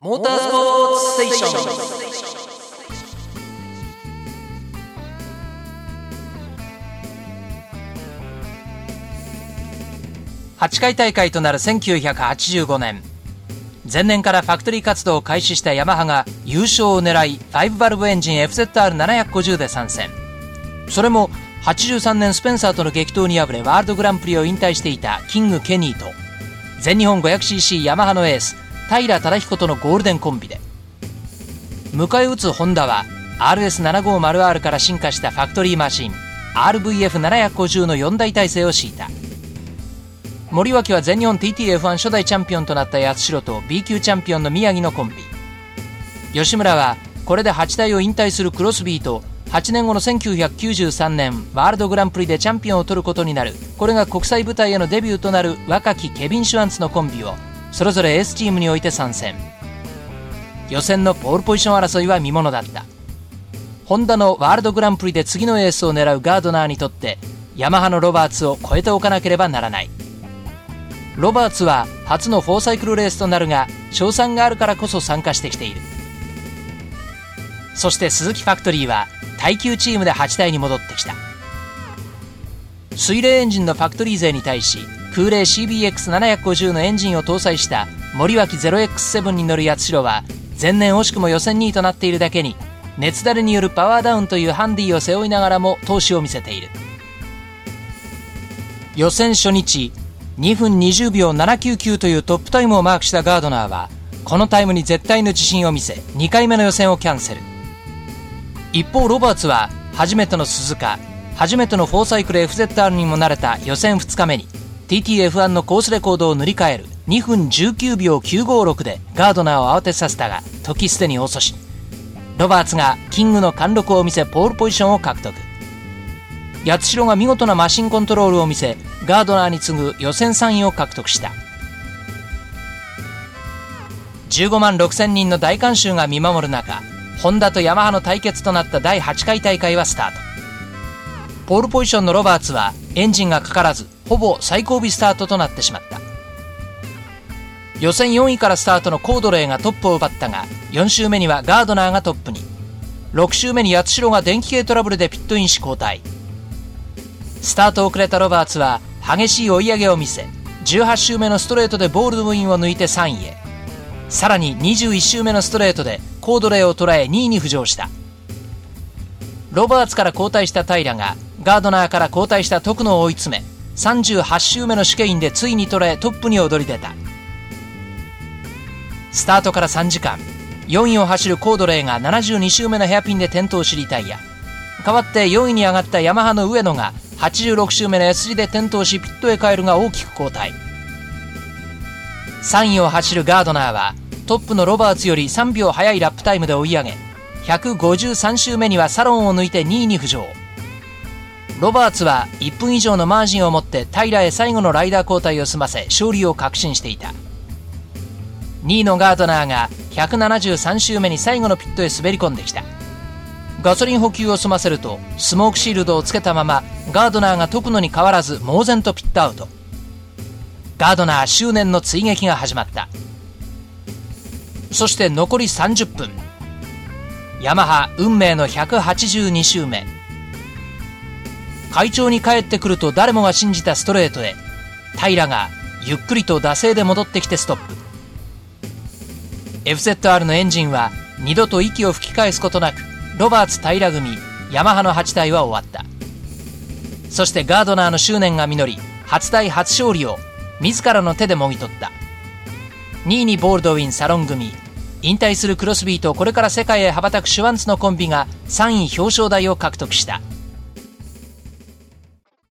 モータースポーツステーション。8回大会となる1985年。前年からファクトリー活動を開始したヤマハが優勝を狙い5バルブエンジン FZR750 で参戦。それも83年スペンサーとの激闘に敗れワールドグランプリを引退していたキング・ケニーと全日本 500cc ヤマハのエース平忠彦とのゴールデンコンビで。迎え撃つホンダは RS750R から進化したファクトリーマシン RVF750 の4大体制を敷いた。森脇は全日本 TTF1 初代チャンピオンとなった八代と B 級チャンピオンの宮城のコンビ。吉村はこれで8代を引退するクロスビーと8年後の1993年ワールドグランプリでチャンピオンを取ることになる。これが国際舞台へのデビューとなる若きケビン・シュワンツのコンビをそれぞれエースチームにおいて参戦。予選のポールポジション争いは見ものだった。ホンダのワールドグランプリで次のエースを狙うガードナーにとってヤマハのロバーツを超えておかなければならない。ロバーツは初のフォーサイクルレースとなるが賞賛があるからこそ参加してきている。そして鈴木ファクトリーは耐久チームで8台に戻ってきた。水冷エンジンのファクトリー勢に対し空冷 CBX750 のエンジンを搭載した森脇 0X7 に乗る八代は前年惜しくも予選2位となっているだけに熱だれによるパワーダウンというハンディを背負いながらも闘志を見せている。予選初日2分20秒799というトップタイムをマークしたガードナーはこのタイムに絶対の自信を見せ2回目の予選をキャンセル。一方ロバーツは初めての鈴鹿初めてのフォーサイクル FZR にも慣れた予選2日目に TTF1 のコースレコードを塗り替える。2分19秒956でガードナーを慌てさせたが時すでに遅し。ロバーツがキングの貫禄を見せポールポジションを獲得。八代が見事なマシンコントロールを見せガードナーに次ぐ予選3位を獲得した。15万6000人の大観衆が見守る中ホンダとヤマハの対決となった第8回大会はスタート。ポールポジションのロバーツはエンジンがかからずほぼ最後尾スタートとなってしまった。予選4位からスタートのコードレーがトップを奪ったが4周目にはガードナーがトップに。6周目に八代が電気系トラブルでピットインし交代。スタート遅れたロバーツは激しい追い上げを見せ18周目のストレートでボールドウィンを抜いて3位へ。さらに21周目のストレートでコードレーを捉え2位に浮上した。ロバーツから交代した平がガードナーから交代した徳野を追い詰め38周目のシュケインでついに捉えトップに躍り出た。スタートから3時間。4位を走るコードレーが72周目のヘアピンで転倒しリタイア。代わって4位に上がったヤマハの上野が86周目の S 字で転倒しピットへ帰るが大きく後退。3位を走るガードナーはトップのロバーツより3秒早いラップタイムで追い上げ153周目にはサロンを抜いて2位に浮上。ロバーツは1分以上のマージンを持って平へ最後のライダー交代を済ませ勝利を確信していた。2位のガードナーが173周目に最後のピットへ滑り込んできた。ガソリン補給を済ませるとスモークシールドをつけたままガードナーが解くのに変わらず猛然とピットアウト。ガードナー執念の追撃が始まった。そして残り30分。ヤマハ運命の182周目。会長に帰ってくると誰もが信じたストレートへ。平がゆっくりと惰性で戻ってきてストップ。FZR のエンジンは二度と息を吹き返すことなくロバーツ平組ヤマハの8台は終わった。そしてガードナーの執念が実り初台初勝利を自らの手でもぎ取った。2位にボールドウィンサロン組引退するクロスビーとこれから世界へ羽ばたくシュワンツのコンビが3位表彰台を獲得した。